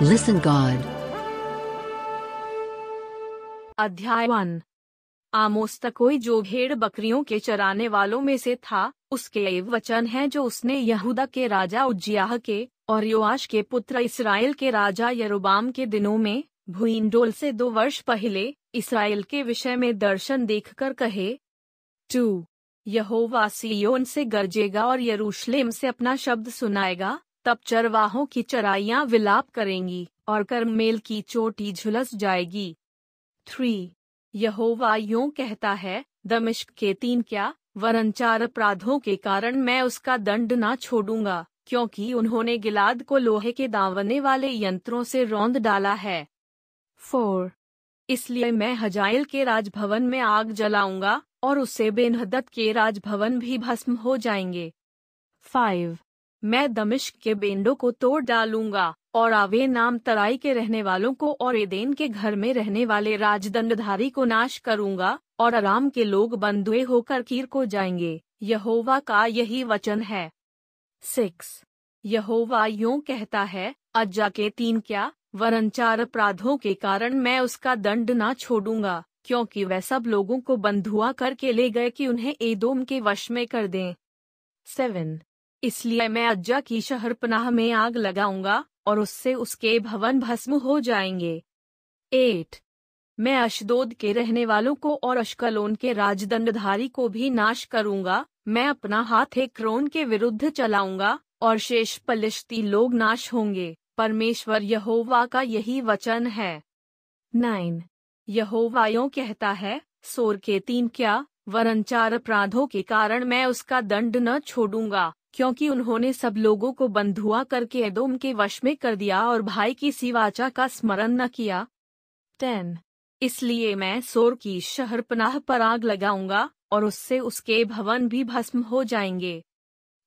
Listen, God. अध्याय one Amos तकोई जो भेड़ बकरियों के चराने वालों में से था, उसके वचन है जो उसने यहूदा के राजा उज्जियाह के और योआश के पुत्र इसराइल के राजा यरोबाम के दिनों में, भुइंडोल से दो वर्ष पहले, इसराइल के विषय में दर्शन देखकर कहे टू यहोवा सियोन से गरजेगा और यरूशलेम से अपना शब्द सुनाएगा तब चरवाहों की चराइयाँ विलाप करेंगी और करमेल की चोटी झुलस जाएगी। थ्री, यहोवा यूँ कहता है, दमिश्क के तीन क्या, वरन चार अपराधों के कारण मैं उसका दंड ना छोड़ूँगा, क्योंकि उन्होंने गिलाद को लोहे के दावने वाले यंत्रों से रौंद डाला है। फोर, इसलिए मैं हजाइल के राजभवन में आग जलाऊँगा और उससे बेनहदत के राजभवन भी भस्म हो जाएँगे। फाइव मैं दमिश्क के बेंडों को तोड़ डालूँगा और आवे नाम तराई के रहने वालों को और एदेन के घर में रहने वाले राजदंडधारी को नाश करूँगा और आराम के लोग बंधुए होकर कीर को जाएँगे। यहोवा का यही वचन है। सिक्स। यहोवा यूँ कहता है, अज्जा के तीन क्या? वरन चार अपराधों के कारण मैं उसका दंड ना छोड़ूँगा, क्योंकि वह सब लोगों को बंधुआ करके ले गए कि उन्हें एदोम के वश में कर दें। सेवन। इसलिए मैं अज्जा की शहर पनाह में आग लगाऊँगा, और उससे उसके भवन भस्म हो जाएँगे। एट मैं अशदोद के रहने वालों को और अशकलोन के राजदंडधारी को भी नाश करूँगा, मैं अपना हाथ एक क्रोन के विरुद्ध चलाऊँगा, और शेष पलिश्ती लोग नाश होंगे, परमेश्वर यहोवा का यही वचन है। नाइन यहोवा यों कहता है, सोर के तीन क्या, वरन चार अपराधों के कारण मैं उसका दंड न छोड़ूँगा। क्योंकि उन्होंने सब लोगों को बंधुआ करके एदोम के वश में कर दिया और भाई की सिवाचा का स्मरण न किया। टेन इसलिए मैं सोर की शहर पनाह पर आग लगाऊँगा, और उससे उसके भवन भी भस्म हो जाएँगे।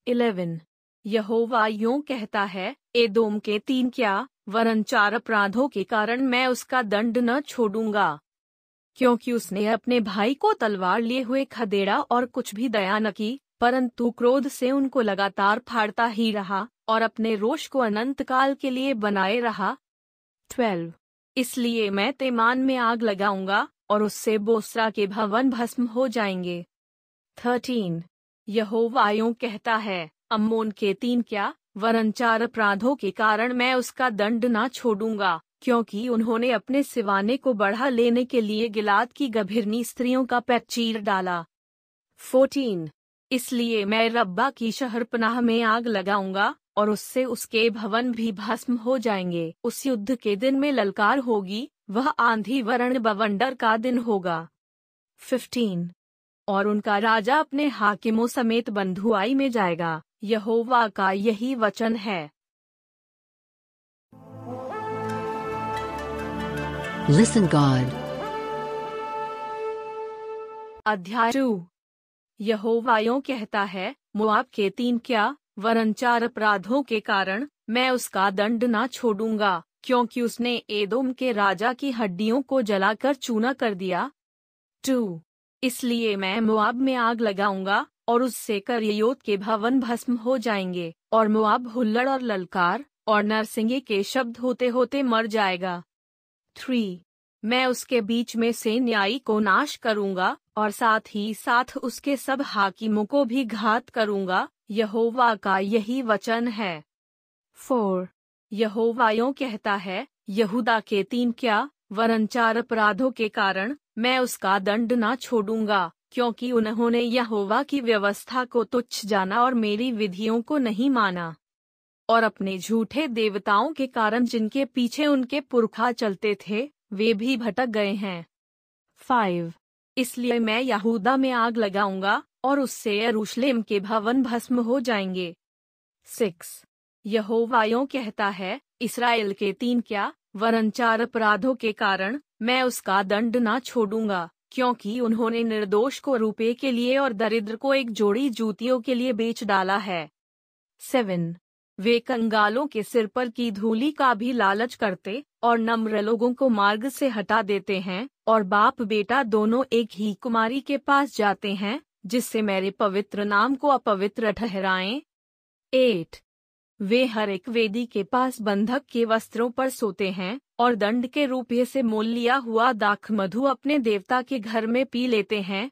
इलेवन, यहोवा यूँ कहता है, एदोम के तीन क्या, वरन चार अपराधों के कारण मैं उसका दंड न छोड़ूँगा। क्योंकि उसने अपने भाई को तलवार लिए हुए खदेड़ा और कुछ भी दया न की परंतु क्रोध से उनको लगातार फाड़ता ही रहा और अपने रोष को अनंत काल के लिए बनाए रहा। ट्वेल्व। इसलिए मैं तेमान में आग लगाऊँगा और उससे बोसरा के भवन भस्म हो जाएँगे। थर्टीन। यहोवा यूँ कहता है, अम्मोन के तीन क्या? वरन चार अपराधों के कारण मैं उसका दंड ना छोड़ूँगा, क्योंकि उन्होंने अपने सिवाने को बढ़ा लेने के लिए गिलाद की गभिरनी स्त्रियों का पैर चीर डाला। फोर्टीन। इसलिए मैं रब्बा की शहर पनाह में आग लगाऊँगा और उससे उसके भवन भी भस्म हो जाएँगे। उस युद्ध के दिन में ललकार होगी वह आंधी वरण बवंडर का दिन होगा। फिफ्टीन और उनका राजा अपने हाकिमों समेत बंधुआई में जाएगा। यहोवा का यही वचन है। Listen God. अध्याय टू यहोवा कहता है, मुआब के तीन क्या वरन चार अपराधों के कारण मैं उसका दंड ना छोड़ूँगा, क्योंकि उसने एदोम के राजा की हड्डियों को जलाकर चूना कर दिया? टू। इसलिए मैं मुआब में आग लगाऊँगा, और उससे करयोत के भवन भस्म हो जाएँगे, और मुआब हुल्लड़ और ललकार और नरसिंगे के शब्द होते होते मर जाएगा। थ्री। मैं उसके बीच में से न्यायी को नाश करूँगा और साथ ही साथ उसके सब हाकिमों को भी घात करूँगा। यहोवा का यही वचन है। फोर। यहोवा यों कहता है, यहूदा के तीन क्या, वरन चार अपराधों के कारण मैं उसका दंड ना छोड़ूँगा, क्योंकि उन्होंने यहोवा की व्यवस्था को तुच्छ जाना और मेरी विधियों को नहीं माना। और अपने झूठे देवताओं के कारण जिनके पीछे उनके पुरखा चलते थे वे भी भटक गए हैं। फाइव इसलिए मैं यहूदा में आग लगाऊँगा और उससे यरूशलेम के भवन भस्म हो जाएँगे। सिक्स यहोवायों कहता है, इसराइल के तीन क्या वरन चार अपराधों के कारण मैं उसका दंड ना छोड़ूँगा, क्योंकि उन्होंने निर्दोष को रुपये के लिए और दरिद्र को एक जोड़ी जूतियों के लिए बेच डाला है। सेवन वे कंगालों के सिर पर की धूली का भी लालच करते और नम्र लोगों को मार्ग से हटा देते हैं और बाप बेटा दोनों एक ही कुमारी के पास जाते हैं, जिससे मेरे पवित्र नाम को अपवित्र ठहराएँ। एट वे हर एक वेदी के पास बंधक के वस्त्रों पर सोते हैं और दंड के रुपये से मोल लिया हुआ दाख मधु अपने देवता के घर में पी लेते हैं।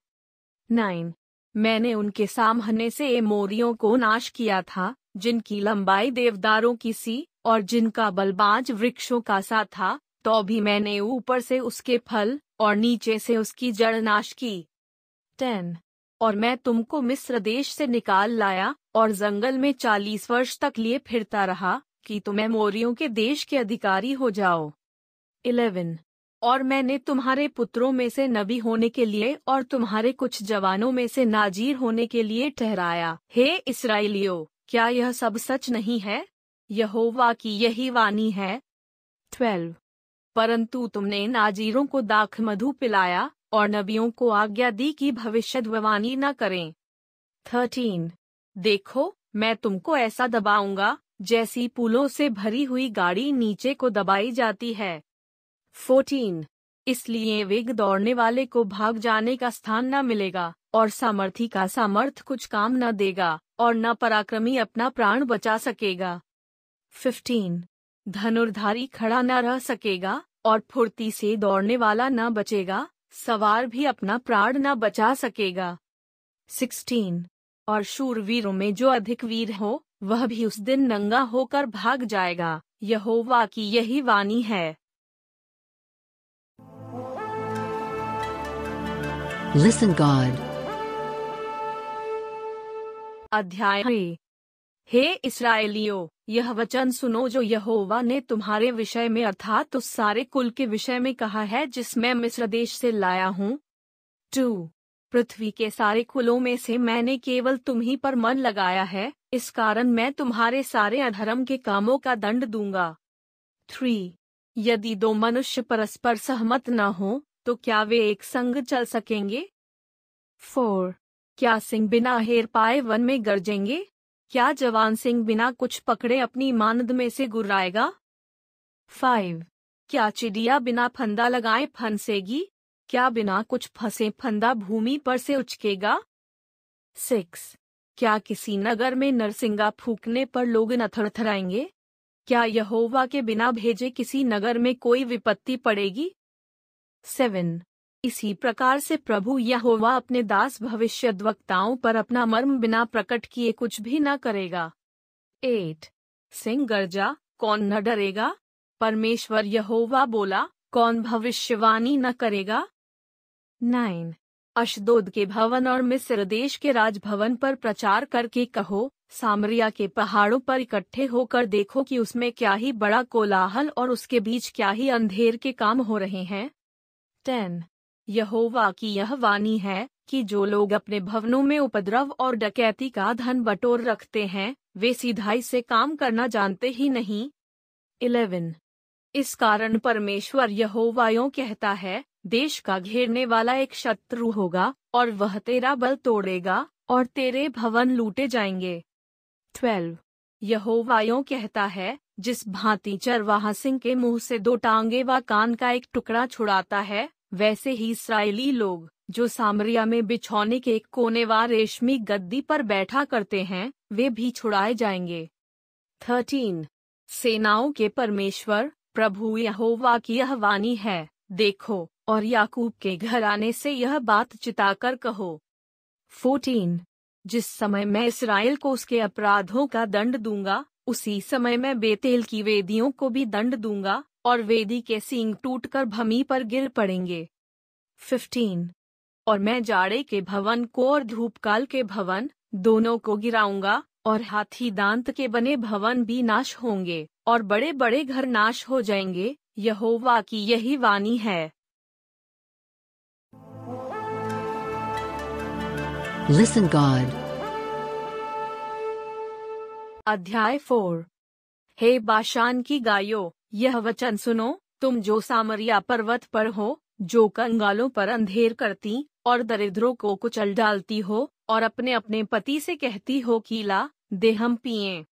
नाइन मैंने उनके सामने से एमोरियों को नाश किया था, जिनकी लंबाई देवदारों की सी और जिनका बलबाज वृक्षों का सा था तो भी मैंने ऊपर से उसके फल और नीचे से उसकी जड़ नाश की। टेन। और मैं तुमको मिस्र देश से निकाल लाया, और जंगल में चालीस वर्ष तक लिए फिरता रहा, कि तुम मोरियों के देश के अधिकारी हो जाओ। इलेवन। और मैंने तुम्हारे पुत्रों में से नबी होने के लिए और तुम्हारे कुछ जवानों में से नाजीर होने के लिए ठहराया। हे इसराइलियो, क्या यह सब सच नहीं है? यहोवा की यही वाणी है। ट्वेल्व परंतु तुमने नाजीरों को दाख मधु पिलाया और नबियों को आज्ञा दी कि भविष्य भविष्यवाणी न करें। थर्टीन देखो मैं तुमको ऐसा दबाऊँगा जैसी पुलों से भरी हुई गाड़ी नीचे को दबाई जाती है। फोर्टीन इसलिए वेग दौड़ने वाले को भाग जाने का स्थान न मिलेगा और सामर्थी का सामर्थ कुछ काम न देगा और न पराक्रमी अपना प्राण बचा सकेगा। फिफ्टीन धनुर्धारी खड़ा न रह सकेगा और फुर्ती से दौड़ने वाला न बचेगा सवार भी अपना प्राण न बचा सकेगा। सिक्सटीन और शूरवीरों में जो अधिक वीर हो वह भी उस दिन नंगा होकर भाग जाएगा यहोवा की यही वाणी है। Listen God. अध्याय हे इसराइलियो! यह वचन सुनो जो यहोवा ने तुम्हारे विषय में अर्थात उस सारे कुल के विषय में कहा है जिसमें मिस्र देश से लाया हूँ। टू। पृथ्वी के सारे कुलों में से मैंने केवल तुम्ही पर मन लगाया है, इस कारण मैं तुम्हारे सारे अधर्म के कामों का दंड दूँगा। थ्री। यदि दो मनुष्य परस्पर सहमत न हो तो क्या वे एक संग चल सकेंगे? फोर। क्या सिंह बिना हेर पाए वन में गरजेंगे? क्या जवान सिंह बिना कुछ पकड़े अपनी मानद में से गुर्राएगा? फाइव क्या चिड़िया बिना फंदा लगाए फंसेगी? क्या बिना कुछ फंसे फंदा भूमि पर से उचकेगा? सिक्स क्या किसी नगर में नरसिंगा फूकने पर लोग न थरथराएँगे क्या यहोवा के बिना भेजे किसी नगर में कोई विपत्ति पड़ेगी? सेवन इसी प्रकार से प्रभु यहोवा अपने दास भविष्यद्वक्ताओं पर अपना मर्म बिना प्रकट किए कुछ भी न करेगा। एट, सिंह गर्जा, कौन न डरेगा? परमेश्वर यहोवा बोला, कौन भविष्यवाणी न करेगा? नाइन, अशदोद के भवन और मिस्र देश के राजभवन पर प्रचार करके कहो, सामरिया के पहाड़ों पर इकट्ठे होकर देखो कि उसमें क्या ही बड़ा कोलाहल और उसके बीच क्या ही अंधेर के काम हो रहे हैं। टेन यहोवा की यह वाणी है कि जो लोग अपने भवनों में उपद्रव और डकैती का धन बटोर रखते हैं, वे सीधाई से काम करना जानते ही नहीं। इलेवन। इस कारण परमेश्वर यहोवायों कहता है, देश का घेरने वाला एक शत्रु होगा, और वह तेरा बल तोड़ेगा, और तेरे भवन लूटे जाएँगे। ट्वेल्व। यहोवायों कहता है, जिस भांति चरवाहा सिंह के मुँह से दो टांगे व कान का एक टुकड़ा छुड़ाता है वैसे ही इसराइली लोग, जो सामरिया में बिछौने के एक कोने व रेशमी गद्दी पर बैठा करते हैं, वे भी छुड़ाए जाएँगे। थर्टीन। सेनाओं के परमेश्वर, प्रभु यहोवा की यह वाणी है, देखो, और याकूब के घर आने से यह बात चिताकर कहो। फोर्टीन। जिस समय मैं इसराइल को उसके अपराधों का दंड दूँगा, उसी समय मैं बेतेल की वेदियों को भी दंड दूँगा और वेदी के सींग टूटकर भमी पर गिर पड़ेंगे। फिफ्टीन। और मैं जाड़े के भवन को और धूपकाल के भवन दोनों को गिराऊँगा और हाथी दांत के बने भवन भी नाश होंगे और बड़े बड़े घर नाश हो जाएँगे यहोवा की यही वाणी है। Listen God. अध्याय फोर। हे बाशान की गायो यह वचन सुनो, तुम जो सामरिया पर्वत पर हो, जो कंगालों पर अंधेर करती और दरिद्रों को कुचल डालती हो और अपने अपने पति से कहती हो कि ला, दे हम पिए।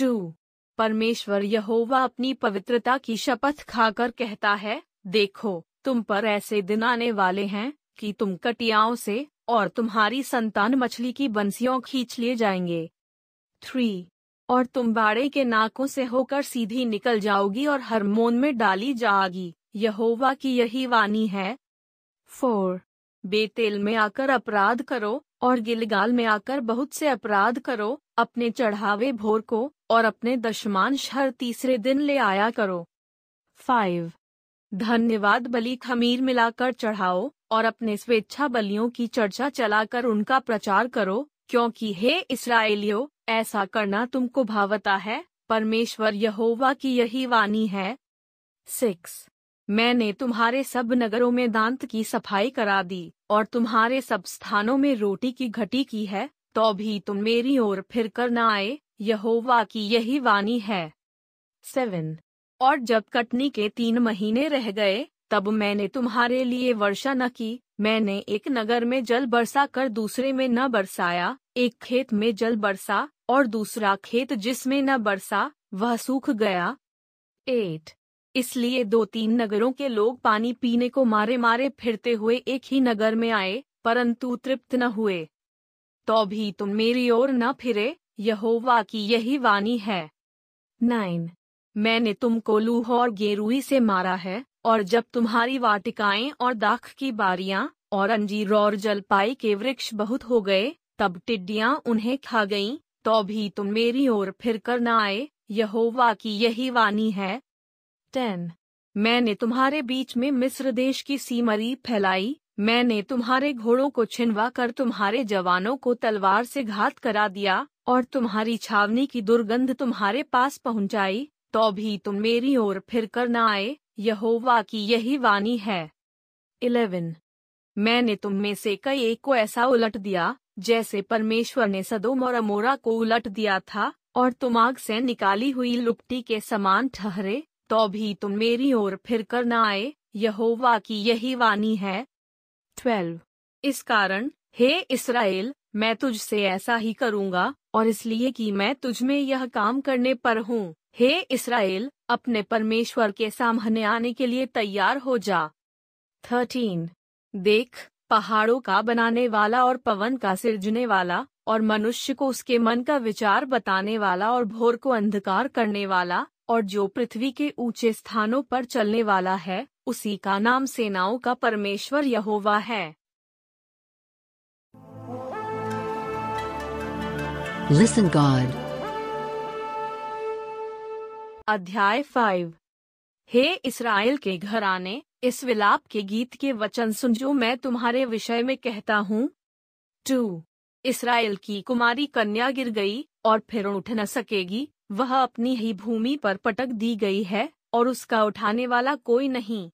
टू, परमेश्वर यहोवा अपनी पवित्रता की शपथ खाकर कहता है, देखो, तुम पर ऐसे दिन आने वाले हैं कि तुम कटियाओं से और तुम्हारी संतान मछली की बंसियों खींच लिए जाएँगे। थ्री और तुम बाड़े के नाकों से होकर सीधी निकल जाओगी और हरमोन में डाली जाओगी यहोवा की यही वाणी है। फोर। बेतेल में आकर अपराध करो और गिलगाल में आकर बहुत से अपराध करो। अपने चढ़ावे भोर को और अपने दशमांश हर तीसरे दिन ले आया करो। फाइव। धन्यवाद बलि खमीर मिलाकर चढ़ाओ और अपने स्वेच्छा बलियों की चर्चा चलाकर उनका प्रचार करो, क्योंकि हे इसराइलियों ऐसा करना तुमको भावता है, परमेश्वर यहोवा की यही वाणी है। सिक्स, मैंने तुम्हारे सब नगरों में दांत की सफ़ाई करा दी, और तुम्हारे सब स्थानों में रोटी की घटी की है तो भी तुम मेरी ओर फिर कर न आए, यहोवा की यही वाणी है। सेवन, और जब कटनी के तीन महीने रह गए, तब मैंने तुम्हारे लिए वर्षा न की, मैंने एक नगर में जल बरसा कर दूसरे में न बरसाया, एक खेत में जल बरसा और दूसरा खेत जिसमें न बरसा, वह सूख गया। एट, इसलिए दो तीन नगरों के लोग पानी पीने को मारे मारे फिरते हुए एक ही नगर में आए, परंतु तृप्त न हुए। तो भी तुम मेरी ओर न फिरे, यहोवा की यही वाणी है। नाइन, मैंने तुमको लूह और गेरुई से मारा है, और जब तुम्हारी वाटिकाएँ और दाख की बारियाँ, और अंजीर और जलपाई के वृक्ष बहुत हो गए, तब टिड्डियाँ उन्हें खा गईं। तो भी तुम मेरी ओर फिर कर न आए, यहोवा की यही वाणी है। टेन। मैंने तुम्हारे बीच में मिस्र देश की सीमरी फैलाई, मैंने तुम्हारे घोड़ों को छिनवा कर तुम्हारे जवानों को तलवार से घात करा दिया, और तुम्हारी छावनी की दुर्गंध तुम्हारे पास पहुंचाई तो भी तुम मेरी ओर फिर कर न आए, यहोवा की यही वाणी है। इलेवन। मैंने तुम में से कई एक को ऐसा उलट दिया जैसे परमेश्वर ने सदोम और अमोरा को उलट दिया था, और तुम आग से निकाली हुई लुपटी के समान ठहरे तो भी तुम मेरी ओर फिर कर न आए, यहोवा की यही वाणी है। ट्वेल्व। इस कारण, हे इसराइल, मैं तुझसे ऐसा ही करूँगा, और इसलिए कि मैं तुझ में यह काम करने पर हूँ। हे इसराइल, अपने परमेश्वर के सामने आने के लिए तैयार हो जा। थर्टीन। देख पहाड़ों का बनाने वाला और पवन का सिरजने वाला और मनुष्य को उसके मन का विचार बताने वाला और भोर को अंधकार करने वाला और जो पृथ्वी के ऊँचे स्थानों पर चलने वाला है उसी का नाम सेनाओं का परमेश्वर यहोवा है Listen God. अध्याय फाइव हे इसराइल के घराने इस विलाप के गीत के वचन सुन जो मैं तुम्हारे विषय में कहता हूँ। टू। इसराइल की कुमारी कन्या गिर गई और फिर उठ न सकेगी, वह अपनी ही भूमि पर पटक दी गई है और उसका उठाने वाला कोई नहीं।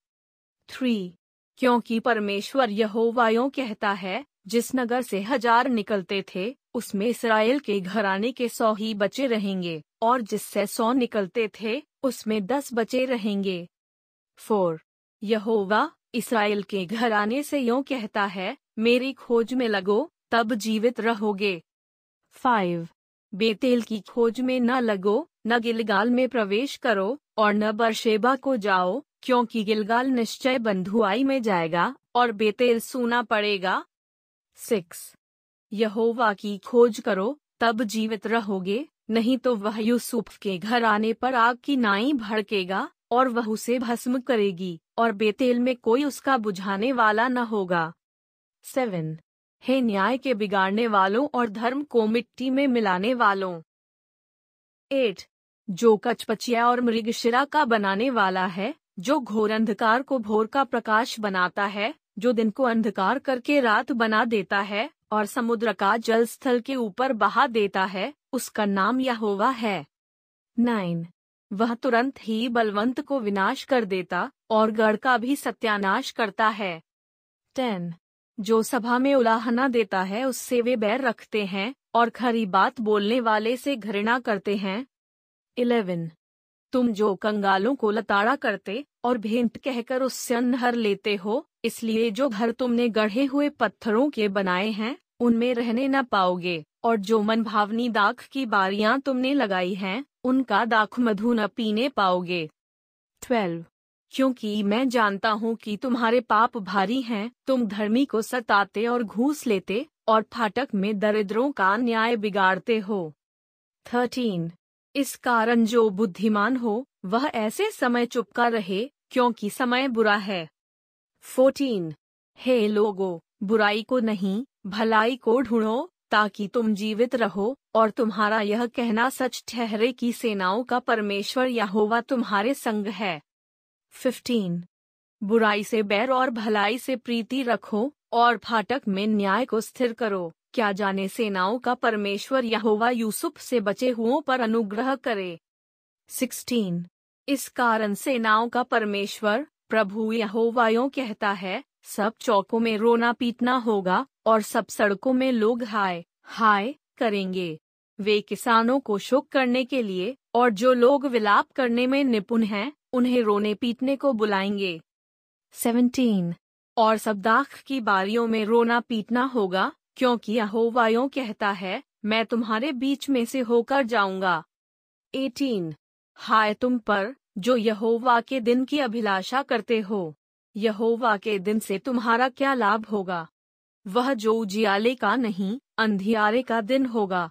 थ्री। क्योंकि परमेश्वर यहोवायों कहता है, जिस नगर से हज़ार निकलते थे, उसमें इसराइल के घराने के सौ ही बचे रहेंगे और जिससे सौ निकलते थे, उसमें दस बचे रहेंगे। फोर। यहोवा इसराइल के घराने से यों कहता है, मेरी खोज में लगो, तब जीवित रहोगे। फाइव, बेतेल की खोज में न लगो, न गिलगाल में प्रवेश करो, और न बरशेबा को जाओ, क्योंकि गिलगाल निश्चय बंधुआई में जाएगा, और बेतेल सूना पड़ेगा। सिक्स, यहोवा की खोज करो, तब जीवित रहोगे, नहीं तो वह यूसुफ के घर आने पर आग की नाई भड़केगा, और वह उसे भस्म करेगी। और बेतेल में कोई उसका बुझाने वाला न होगा। सेवन। हे न्याय के बिगाड़ने वालों और धर्म को मिट्टी में मिलाने वालों। एट। जो कचपचिया और मृगशिरा का बनाने वाला है, जो घोर अंधकार को भोर का प्रकाश बनाता है, जो दिन को अंधकार करके रात बना देता है, और समुद्र का जल स्थल के ऊपर बहा देता है, उसका नाम यहोवा है। नाइन। वह तुरंत ही बलवंत को विनाश कर देता और गढ़ का भी सत्यानाश करता है। टेन। जो सभा में उलाहना देता है, उससे वे बैर रखते हैं और खरी बात बोलने वाले से घृणा करते हैं। इलेवन। तुम जो कंगालों को लताड़ा करते और भेंट कहकर उससे अन्न लेते हो, इसलिए जो घर तुमने गढ़े हुए पत्थरों के बनाए हैं, उनमें रहने न पाओगे, और जो मनभावनी दाख की बारियाँ तुमने लगाई हैं उनका दाख मधु न पीने पाओगे। ट्वेल्व क्योंकि मैं जानता हूँ कि तुम्हारे पाप भारी हैं तुम धर्मी को सताते और घूस लेते और फाटक में दरिद्रों का न्याय बिगाड़ते हो। थर्टीन इस कारण जो बुद्धिमान हो वह ऐसे समय चुपका रहे क्योंकि समय बुरा है। 14. हे लोगो बुराई को नहीं भलाई को ढूंढो ताकि तुम जीवित रहो, और तुम्हारा यह कहना सच ठहरे कि सेनाओं का परमेश्वर यहोवा तुम्हारे संग है 15. बुराई से बैर और भलाई से प्रीति रखो, और फाटक में न्याय को स्थिर करो क्या जाने सेनाओं का परमेश्वर यहोवा यूसुफ से बचे हुओं पर अनुग्रह करे 16. इस कारण सेनाओं का परमेश्वर, प्रभु यहोवायों कहता है, सब चौकों में रोना पीटना होगा और सब सड़कों में लोग हाय हाय करेंगे। वे किसानों को शोक करने के लिए और जो लोग विलाप करने में निपुण हैं, उन्हें रोने पीटने को बुलाएँगे। 17. और सब्दाख की बारियों में रोना पीटना होगा, क्योंकि यहोवायों कहता है, मैं तुम्हारे बीच में से होकर जाऊँगा। 18. हाय तुम पर, जो यहोवा के दिन की अभिलाषा करते हो। यहोवा के दिन से तुम्हारा क्या लाभ होगा? वह जो उजियाले का नहीं, अंधियारे का दिन होगा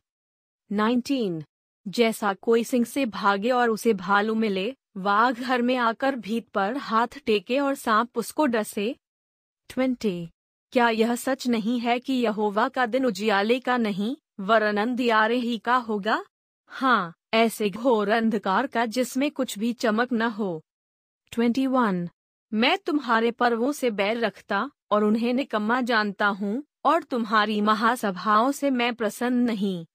19. जैसा कोई सिंह से भागे और उसे भालू मिले, वाघ घर में आकर भीत पर हाथ टेके और सांप उसको डसे 20. क्या यह सच नहीं है कि यहोवा का दिन उजियाले का नहीं, वरन अंधियारे ही का होगा हाँ ऐसे घोर अंधकार का जिसमें कुछ भी चमक न हो 21. मैं तुम्हारे पर्वों से बैर रखता और उन्हें निकम्मा जानता हूँ, और तुम्हारी महासभाओं से मैं प्रसन्न नहीं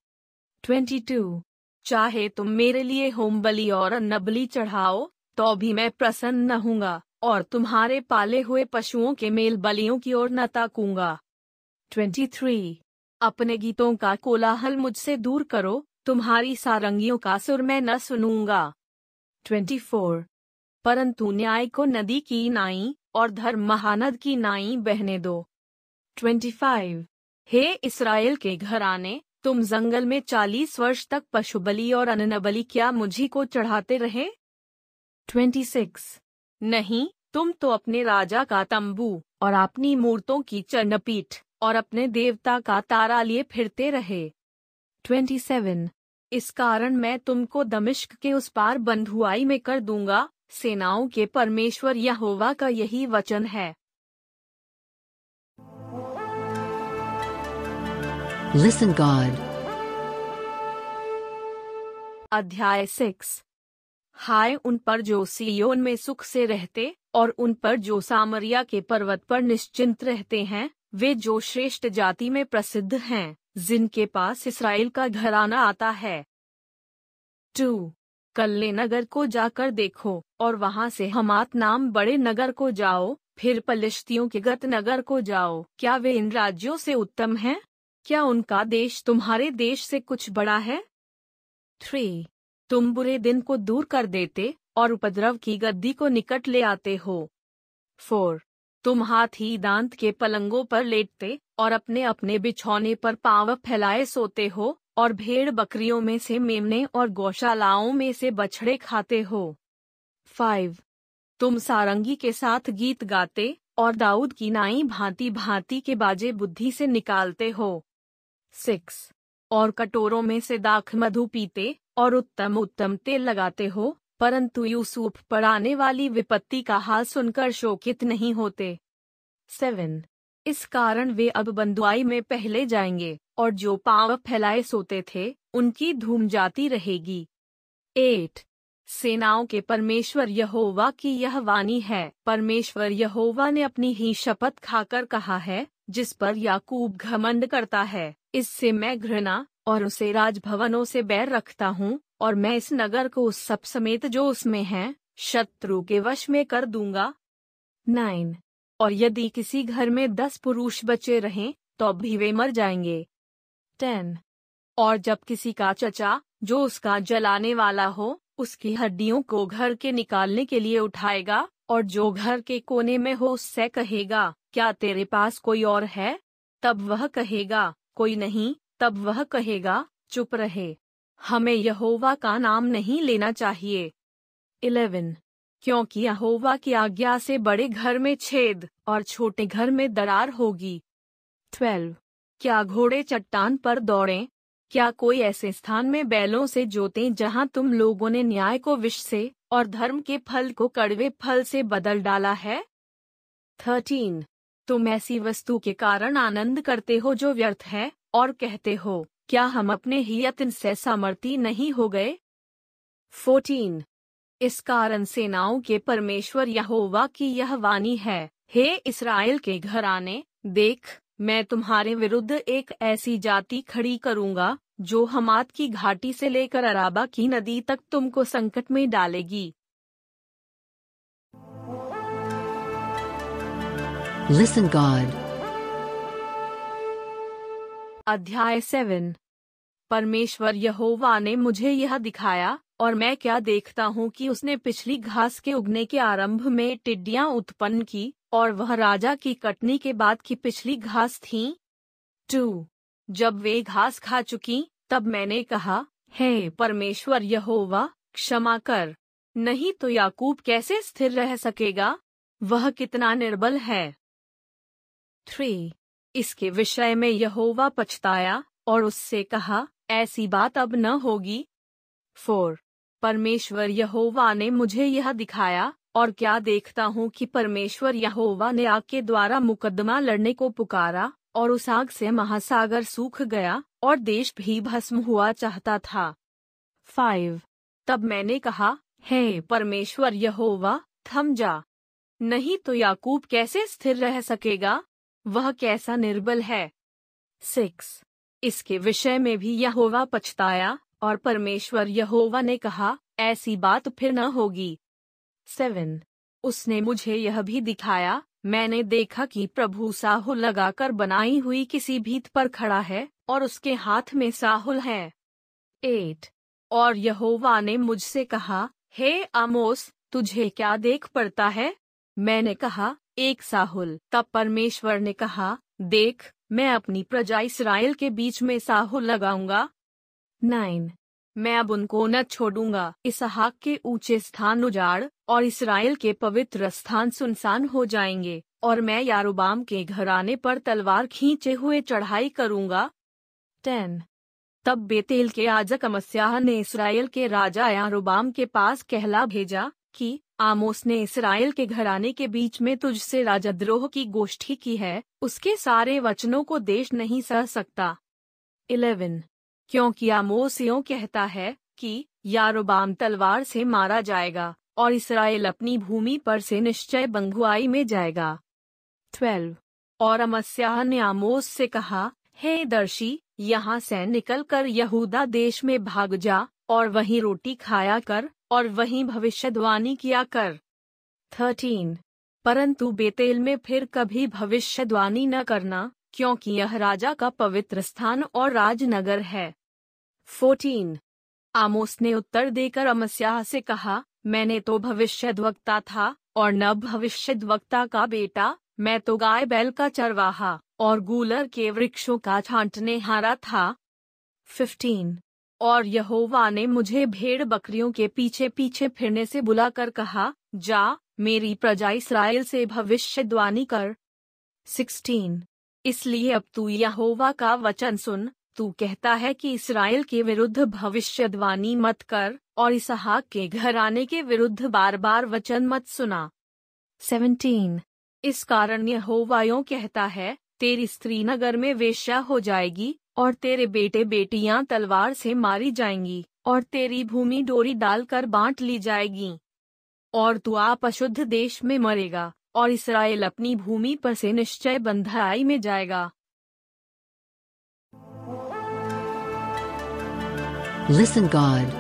22. चाहे तुम मेरे लिए होम बलि और अन्नबलि चढ़ाओ तो भी मैं प्रसन्न न हूँगा और तुम्हारे पाले हुए पशुओं के मेल बलियों की ओर न ताकूँगा 23. अपने गीतों का कोलाहल मुझसे दूर करो, तुम्हारी सारंगियों का सुर मैं न सुनूँगा 24. परंतु न्याय को नदी की नाई और धर्म महानद की नाई बहने दो 25. हे इसराइल के घराने, तुम जंगल में चालीस वर्ष तक पशु बलि और अन्न बलि क्या मुझी को चढ़ाते रहे 26. नहीं, तुम तो अपने राजा का तंबू और अपनी मूर्तों की चरणपीठ और अपने देवता का तारा लिए फिरते रहे 27. इस कारण मैं तुमको दमिश्क के उस पार बंधुआई में कर दूँगा सेनाओं के परमेश्वर यहोवा का यही वचन है। Listen God. अध्याय सिक्स हाय उन पर जो सियोन में सुख से रहते और उन पर जो सामरिया के पर्वत पर निश्चिंत रहते हैं वे जो श्रेष्ठ जाति में प्रसिद्ध हैं जिनके पास इसराइल का घराना आता है। टू कल्ले नगर को जाकर देखो और वहाँ से हमात नाम बड़े नगर को जाओ, फिर पलिश्तियों के गत नगर को जाओ। क्या वे इन राज्यों से उत्तम हैं? क्या उनका देश तुम्हारे देश से कुछ बड़ा है? थ्री तुम बुरे दिन को दूर कर देते और उपद्रव की गद्दी को निकट ले आते हो। फोर तुम हाथ ही दांत के पलंगों पर लेटते और अपने अपने बिछौने पर पाँव फैलाए सोते हो और भेड़ बकरियों में से मेमने और गौशालाओं में से बछड़े खाते हो। फाइव। तुम सारंगी के साथ गीत गाते और दाऊद की नाई भांति भांति के बाजे बुद्धि से निकालते हो। सिक्स। और कटोरों में से दाख मधु पीते और उत्तम उत्तम तेल लगाते हो, परंतु यूसुफ पर आने वाली विपत्ति का हाल सुनकर शोकित नहीं होते। सेवन। इस कारण वे अब बंदुआई में पहले जाएँगे। और जो पाँव फैलाए सोते थे, उनकी धूम जाती रहेगी। एट सेनाओं के परमेश्वर यहोवा की यह वाणी है। परमेश्वर यहोवा ने अपनी ही शपथ खाकर कहा है, जिस पर याकूब घमंड करता है। इससे मैं घृणा और उसे राजभवनों से बैर रखता हूँ, और मैं इस नगर को उस सब समेत जो उसमें है, शत्रु के वश में कर दूँगा। नाइन और यदि किसी घर में दस पुरुष बचे रहें तो भी वे मर जाएँगे। टेन। और जब किसी का चचा, जो उसका जलाने वाला हो, उसकी हड्डियों को घर के निकालने के लिए उठाएगा, और जो घर के कोने में हो उससे कहेगा, क्या तेरे पास कोई और है? तब वह कहेगा, कोई नहीं। तब वह कहेगा, चुप रहे। हमें यहोवा का नाम नहीं लेना चाहिए। इलेवन। क्योंकि यहोवा की आज्ञा से बड़े घर में छेद और छोटे घर में दरार होगी। ट्वेल्व। क्या घोड़े चट्टान पर दौड़ें? क्या कोई ऐसे स्थान में बैलों से जोते जहाँ तुम लोगों ने न्याय को विष से और धर्म के फल को कड़वे फल से बदल डाला है? थर्टीन। तुम ऐसी वस्तु के कारण आनंद करते हो जो व्यर्थ है, और कहते हो, क्या हम अपने ही यत्न से समर्थी नहीं हो गए? फोर्टीन। इस कारण सेनाओं के परमेश्वर यहोवा की यह वाणी है, हे इसराइल के घराने, देख मैं तुम्हारे विरुद्ध एक ऐसी जाति खड़ी करूँगा जो हमाद की घाटी से लेकर अराबा की नदी तक तुमको संकट में डालेगी Listen God. अध्याय सेवन परमेश्वर यहोवा ने मुझे यह दिखाया और मैं क्या देखता हूँ कि उसने पिछली घास के उगने के आरंभ में टिड्डियाँ उत्पन्न की और वह राजा की कटनी के बाद की पिछली घास थी। टू। जब वे घास खा चुकी, तब मैंने कहा, हे परमेश्वर यहोवा, क्षमा कर। नहीं तो याकूब कैसे स्थिर रह सकेगा? वह कितना निर्बल है। थ्री। इसके विषय में यहोवा पछताया और उससे कहा, ऐसी बात अब न होगी। फोर। परमेश्वर यहोवा ने मुझे यह दिखाया और क्या देखता हूँ कि परमेश्वर यहोवा ने आग के द्वारा मुकदमा लड़ने को पुकारा, और उस आग से महासागर सूख गया, और देश भी भस्म हुआ चाहता था। फाइव। तब मैंने कहा, हे परमेश्वर यहोवा, थम जा। नहीं तो याकूब कैसे स्थिर रह सकेगा? वह कैसा निर्बल है? सिक्स। इसके विषय में भी यहोवा पछताया, और परमेश्वर यहोवा ने कहा, ऐसी बात फिर न होगी। सेवन। उसने मुझे यह भी दिखाया, मैंने देखा कि प्रभु साहुल लगाकर बनाई हुई किसी भीत पर खड़ा है, और उसके हाथ में साहुल है। एट। और यहोवा ने मुझसे कहा, हे आमोस, तुझे क्या देख पड़ता है? मैंने कहा, एक साहुल। तब परमेश्वर ने कहा, देख, मैं अपनी प्रजा इसराइल के बीच में साहुल लगाऊँगा। नाइन। मैं अब उनको न छोड़ूँगा। इसहाक के ऊँचे स्थान उजाड़ और इसराइल के पवित्र स्थान सुनसान हो जाएँगे और मैं यारोबाम के घराने पर तलवार खींचे हुए चढ़ाई करूँगा। टेन। तब बेतेल के आजक अमस्याह ने इसराइल के राजा यारोबाम के पास कहला भेजा कि, आमोस ने इसराइल के घराने के बीच में तुझसे राजद्रोह की गोष्ठी की है, उसके सारे वचनों को देश नहीं सह सकता। इलेवन। क्योंकि आमोस यों कहता है कि यारोबाम तलवार से मारा जाएगा और इसराइल अपनी भूमि पर से निश्चय बंगुआई में जाएगा। ट्वेल्व और अमस्याह ने आमोस से कहा, हे दर्शी, यहाँ से निकलकर यहूदा देश में भाग जा और वहीं रोटी खाया कर और वहीं भविष्यवाणी किया कर। थर्टीन परंतु बेतेल में फिर कभी भविष्यवाणी न करना, क्योंकि यह राजा का पवित्र स्थान और राजनगर है। फोर्टीन आमोस ने उत्तर देकर अमस्याह से कहा, मैंने तो भविष्यद्वक्ता था, और न भविष्यद्वक्ता का बेटा, मैं तो गाय बैल का चरवाहा, और गूलर के वृक्षों का छांटने हारा था। फिफ्टीन और यहोवा ने मुझे भेड़ बकरियों के पीछे पीछे फिरने से बुलाकर कहा, जा, मेरी प्रजा इसराइल से भविष्यद्वाणी कर। सिक्सटीन इसलिए अब तू यहोवा का वचन सुन तू कहता है कि इसराइल के विरुद्ध भविष्यद्वाणी मत कर और इसहाक के घर आने के विरुद्ध बार बार वचन मत सुना। सेवनटीन इस कारण यहोवा कहता है, तेरी स्त्री नगर में वेश्या हो जाएगी और तेरे बेटे बेटियाँ तलवार से मारी जाएँगी और तेरी भूमि डोरी डालकर बांट ली जाएगी। और तू आप अशुद्ध देश में मरेगा और इसराइल अपनी भूमि पर से निश्चय बंधाई में जाएगा। Listen, God.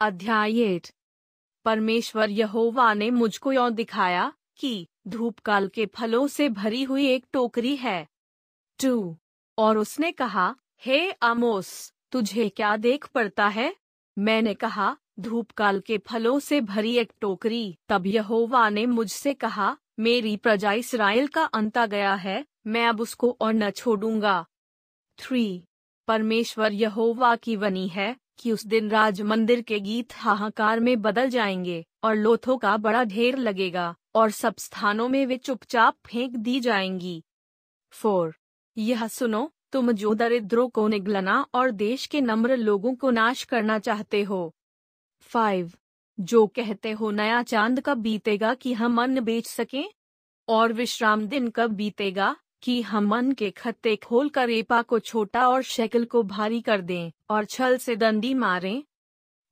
अध्याय परमेश्वर यहोवा ने मुझको यौ दिखाया कि धूपकाल के फलों से भरी हुई एक टोकरी है। टू। और उसने कहा, हे आमोस, तुझे क्या देख पड़ता है? मैंने कहा, धूपकाल के फलों से भरी एक टोकरी। तब यहोवा ने मुझसे कहा, मेरी प्रजा इसराइल का अंता गया है, मैं अब उसको और न छोड़ूँगा। थ्री। परमेश्वर यहोवा की वनी है कि उस दिन राज मंदिर के गीत हाहाकार में बदल जाएँगे और लोथों का बड़ा ढेर लगेगा और सब स्थानों में वे चुपचाप फेंक दी जाएँगी। फोर, यह सुनो, तुम जो दरिद्रों को निगलना और देश के नम्र लोगों को नाश करना चाहते हो। फाइव, जो कहते हो नया चाँद कब बीतेगा कि हम अन्न बेच सकें? और विश्राम दिन कब बीतेगा? कि हम मन के खत्ते खोल कर रेपा को छोटा और शैकल को भारी कर दें और छल से दंडी मारें।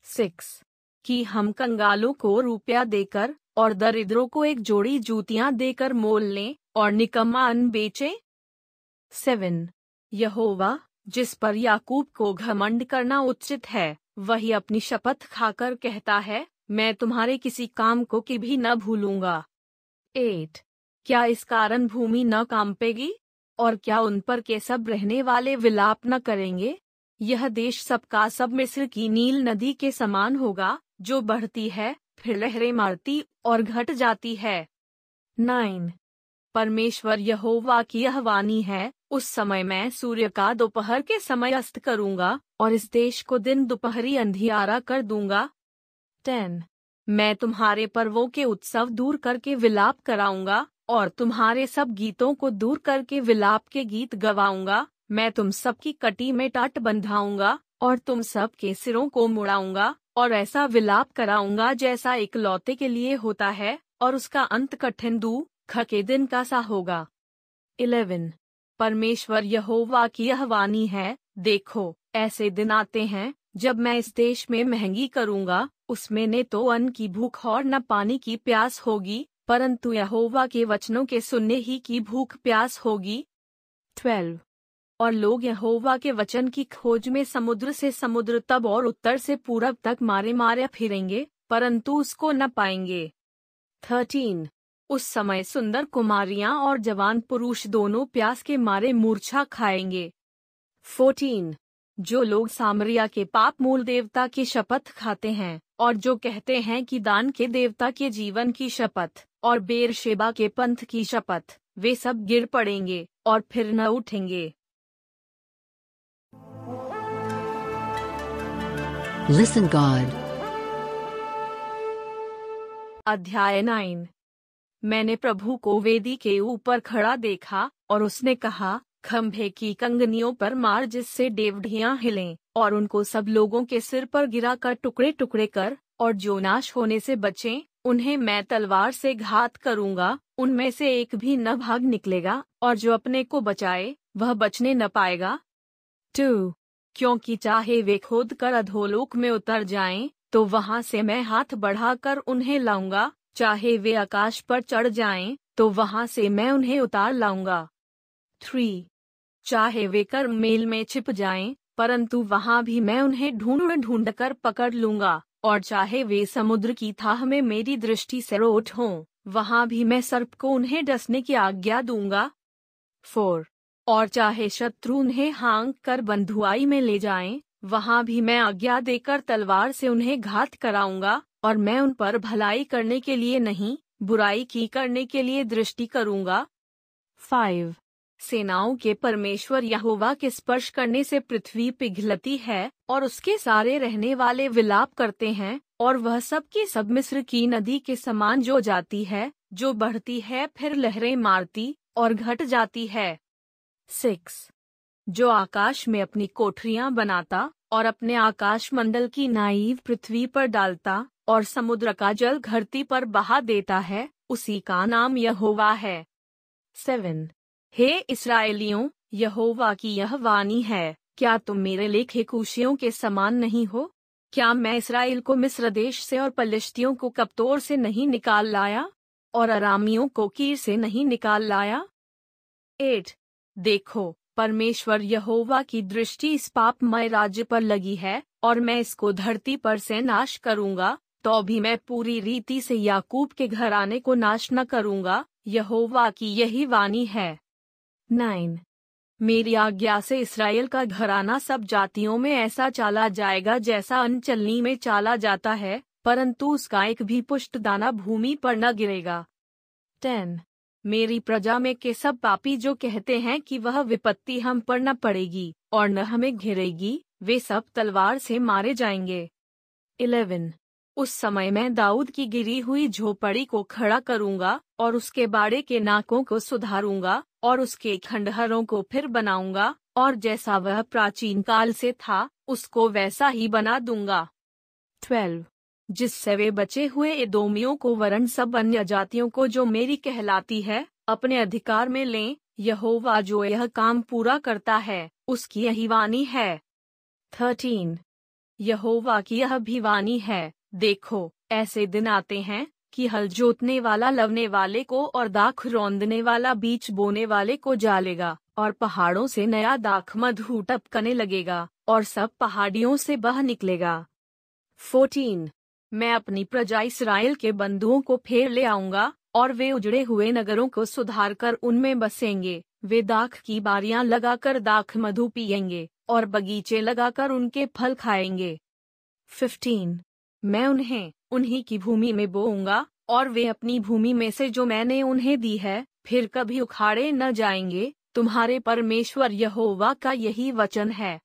सिक्स, कि हम कंगालों को रुपया देकर और दरिद्रों को एक जोड़ी जूतियाँ देकर मोल लें और निकम्मा अन्न बेचें। सेवन, यहोवा, जिस पर याकूब को घमंड करना उचित है, वही अपनी शपथ खाकर कहता है, मैं तुम्हारे किसी काम को कभी न भूलूँगा। एट क्या इस कारण भूमि न कांपेगी? और क्या उन पर के सब रहने वाले विलाप न करेंगे? यह देश सबका सब मिस्र की नील नदी के समान होगा, जो बढ़ती है, फिर लहरें मारती और घट जाती है। नाइन परमेश्वर यहोवा की यह वाणी है, उस समय मैं सूर्य का दोपहर के समय अस्त करूँगा, और इस देश को दिन दोपहरी अंधियारा कर दूँगा। टेन। मैं तुम्हारे पर्वों के उत्सव दूर करके विलाप कराऊँगा और तुम्हारे सब गीतों को दूर करके विलाप के गीत गवाऊँगा, मैं तुम सबकी कटी में टाट बंधाऊँगा, और तुम सब के सिरों को मुड़ाऊँगा, और ऐसा विलाप कराऊँगा जैसा एक लौते के लिए होता है, और उसका अंत कठिन दू के दिन का सा होगा। इलेवन, परमेश्वर यहोवा की यह वाणी है, देखो, ऐसे दिन आते हैं, जब मैं इस देश में महँगी करूँगा, उसमें न तो अन्न की भूख और न पानी की प्यास होगी परंतु यहोवा के वचनों के सुनने ही की भूख प्यास होगी। ट्वेल्व। और लोग यहोवा के वचन की खोज में समुद्र से समुद्र तब और उत्तर से पूरब तक मारे मारे फिरेंगे, परंतु उसको न पाएँगे। थर्टीन। उस समय सुंदर कुमारियाँ और जवान पुरुष दोनों प्यास के मारे मूर्छा खाएँगे। फोर्टीन। जो लोग सामरिया के पाप मूल देवता की शपथ खाते हैं और जो कहते हैं कि दान के देवता के जीवन की शपथ और बेर शेबा के पंथ की शपथ वे सब गिर पड़ेंगे और फिर न उठेंगे Listen God. अध्याय नाइन मैंने प्रभु को वेदी के ऊपर खड़ा देखा और उसने कहा खंभे की कंगनियों पर मार जिससे डेवढ़ियाँ हिलें और उनको सब लोगों के सिर पर गिरा कर टुकड़े टुकड़े कर और जो नाश होने से बचें उन्हें मैं तलवार से घात करूँगा उनमें से एक भी न भाग निकलेगा और जो अपने को बचाए वह बचने न पाएगा। टू क्योंकि चाहे वे खोद कर अधोलोक में उतर जाएँ, तो वहाँ से मैं हाथ बढ़ाकर उन्हें लाऊँगा चाहे वे आकाश पर चढ़ जाएँ, तो वहाँ से मैं उन्हें उतार लाऊँगा। थ्री चाहे वे कर मेल में छिप जाएँ, परंतु वहाँ भी मैं उन्हें ढूंढ ढूंढ कर पकड़ लूँगा। और चाहे वे समुद्र की थाह में मेरी दृष्टि से रोट हों, वहाँ भी मैं सर्प को उन्हें डसने की आज्ञा दूँगा। फोर और चाहे शत्रु उन्हें हांग कर बंधुआई में ले जाएँ, वहाँ भी मैं आज्ञा देकर तलवार से उन्हें घात कराऊँगा और मैं उन पर भलाई करने के लिए नहीं बुराई की करने के लिए दृष्टि करूँगा। फाइव सेनाओं के परमेश्वर यहोवा के स्पर्श करने से पृथ्वी पिघलती है और उसके सारे रहने वाले विलाप करते हैं, और वह सब की सब मिस्र की नदी के समान जो जाती है, जो बढ़ती है, फिर लहरें मारती और घट जाती है। सिक्स। जो आकाश में अपनी कोठरियाँ बनाता और अपने आकाश मंडल की नाइव पृथ्वी पर डालता और समुद्र का जल धरती पर बहा देता है, उसी का नाम यहोवा है। सेवन। हे इसराइलियों, यहोवा की यह वाणी है, क्या तुम मेरे लेखे कुशियों के समान नहीं हो? क्या मैं इसराइल को मिस्र देश से और पलिश्तियों को कप्तोर से नहीं निकाल लाया? और अरामियों को कीर से नहीं निकाल लाया? एट, देखो, परमेश्वर यहोवा की दृष्टि इस पापमय राज्य पर लगी है, और मैं इसको धरती पर से नाश करूँगा तो भी मैं पूरी रीति से याकूब के घराने को नाश न करूँगा, यहोवा की यही वाणी है। नाइन। मेरी आज्ञा से इसराइल का घराना सब जातियों में ऐसा चाला जाएगा जैसा अनचलनी में चाला जाता है, परंतु उसका एक भी पुष्ट दाना भूमि पर न गिरेगा। टेन। मेरी प्रजा में के सब पापी जो कहते हैं कि वह विपत्ति हम पर न पड़ेगी, और न हमें घिरेगी, वे सब तलवार से मारे जाएँगे। इलेवन। उस समय मैं दाऊद की गिरी हुई झोपड़ी को खड़ा करूँगा, और उसके बाड़े के नाकों को सुधारूँगा और उसके खंडहरों को फिर बनाऊँगा, और जैसा वह प्राचीन काल से था, उसको वैसा ही बना दूँगा। ट्वेल्व। जिससे वे बचे हुए एदोमियों को वरण सब अन्य जातियों को जो मेरी कहलाती है, अपने अधिकार में लें, यहोवा जो यह काम पूरा करता है, उसकी यही वाणी है। थर्टीन। यहोवा की यह भी वाणी है, देखो, ऐसे दिन आते हैं कि हल जोतने वाला, लवने वाले को और दाख रौंदने वाला, बीच बोने वाले को जालेगा और पहाड़ों से नया दाख मधु टपकने लगेगा और सब पहाड़ियों से बह निकलेगा। फोर्टीन, मैं अपनी प्रजा इसराइल के बंधुओं को फेर ले आऊँगा और वे उजड़े हुए नगरों को सुधार कर उनमें बसेंगे। वे दाख की बारियाँ लगाकर दाख मधु पियेंगे और बगीचे लगाकर उनके फल खाएँगे। फिफ्टीन मैं उन्हें, उन्हीं की भूमि में बोऊँगा, और वे अपनी भूमि में से जो मैंने उन्हें दी है, फिर कभी उखाड़े न जाएँगे, तुम्हारे परमेश्वर यहोवा का यही वचन है।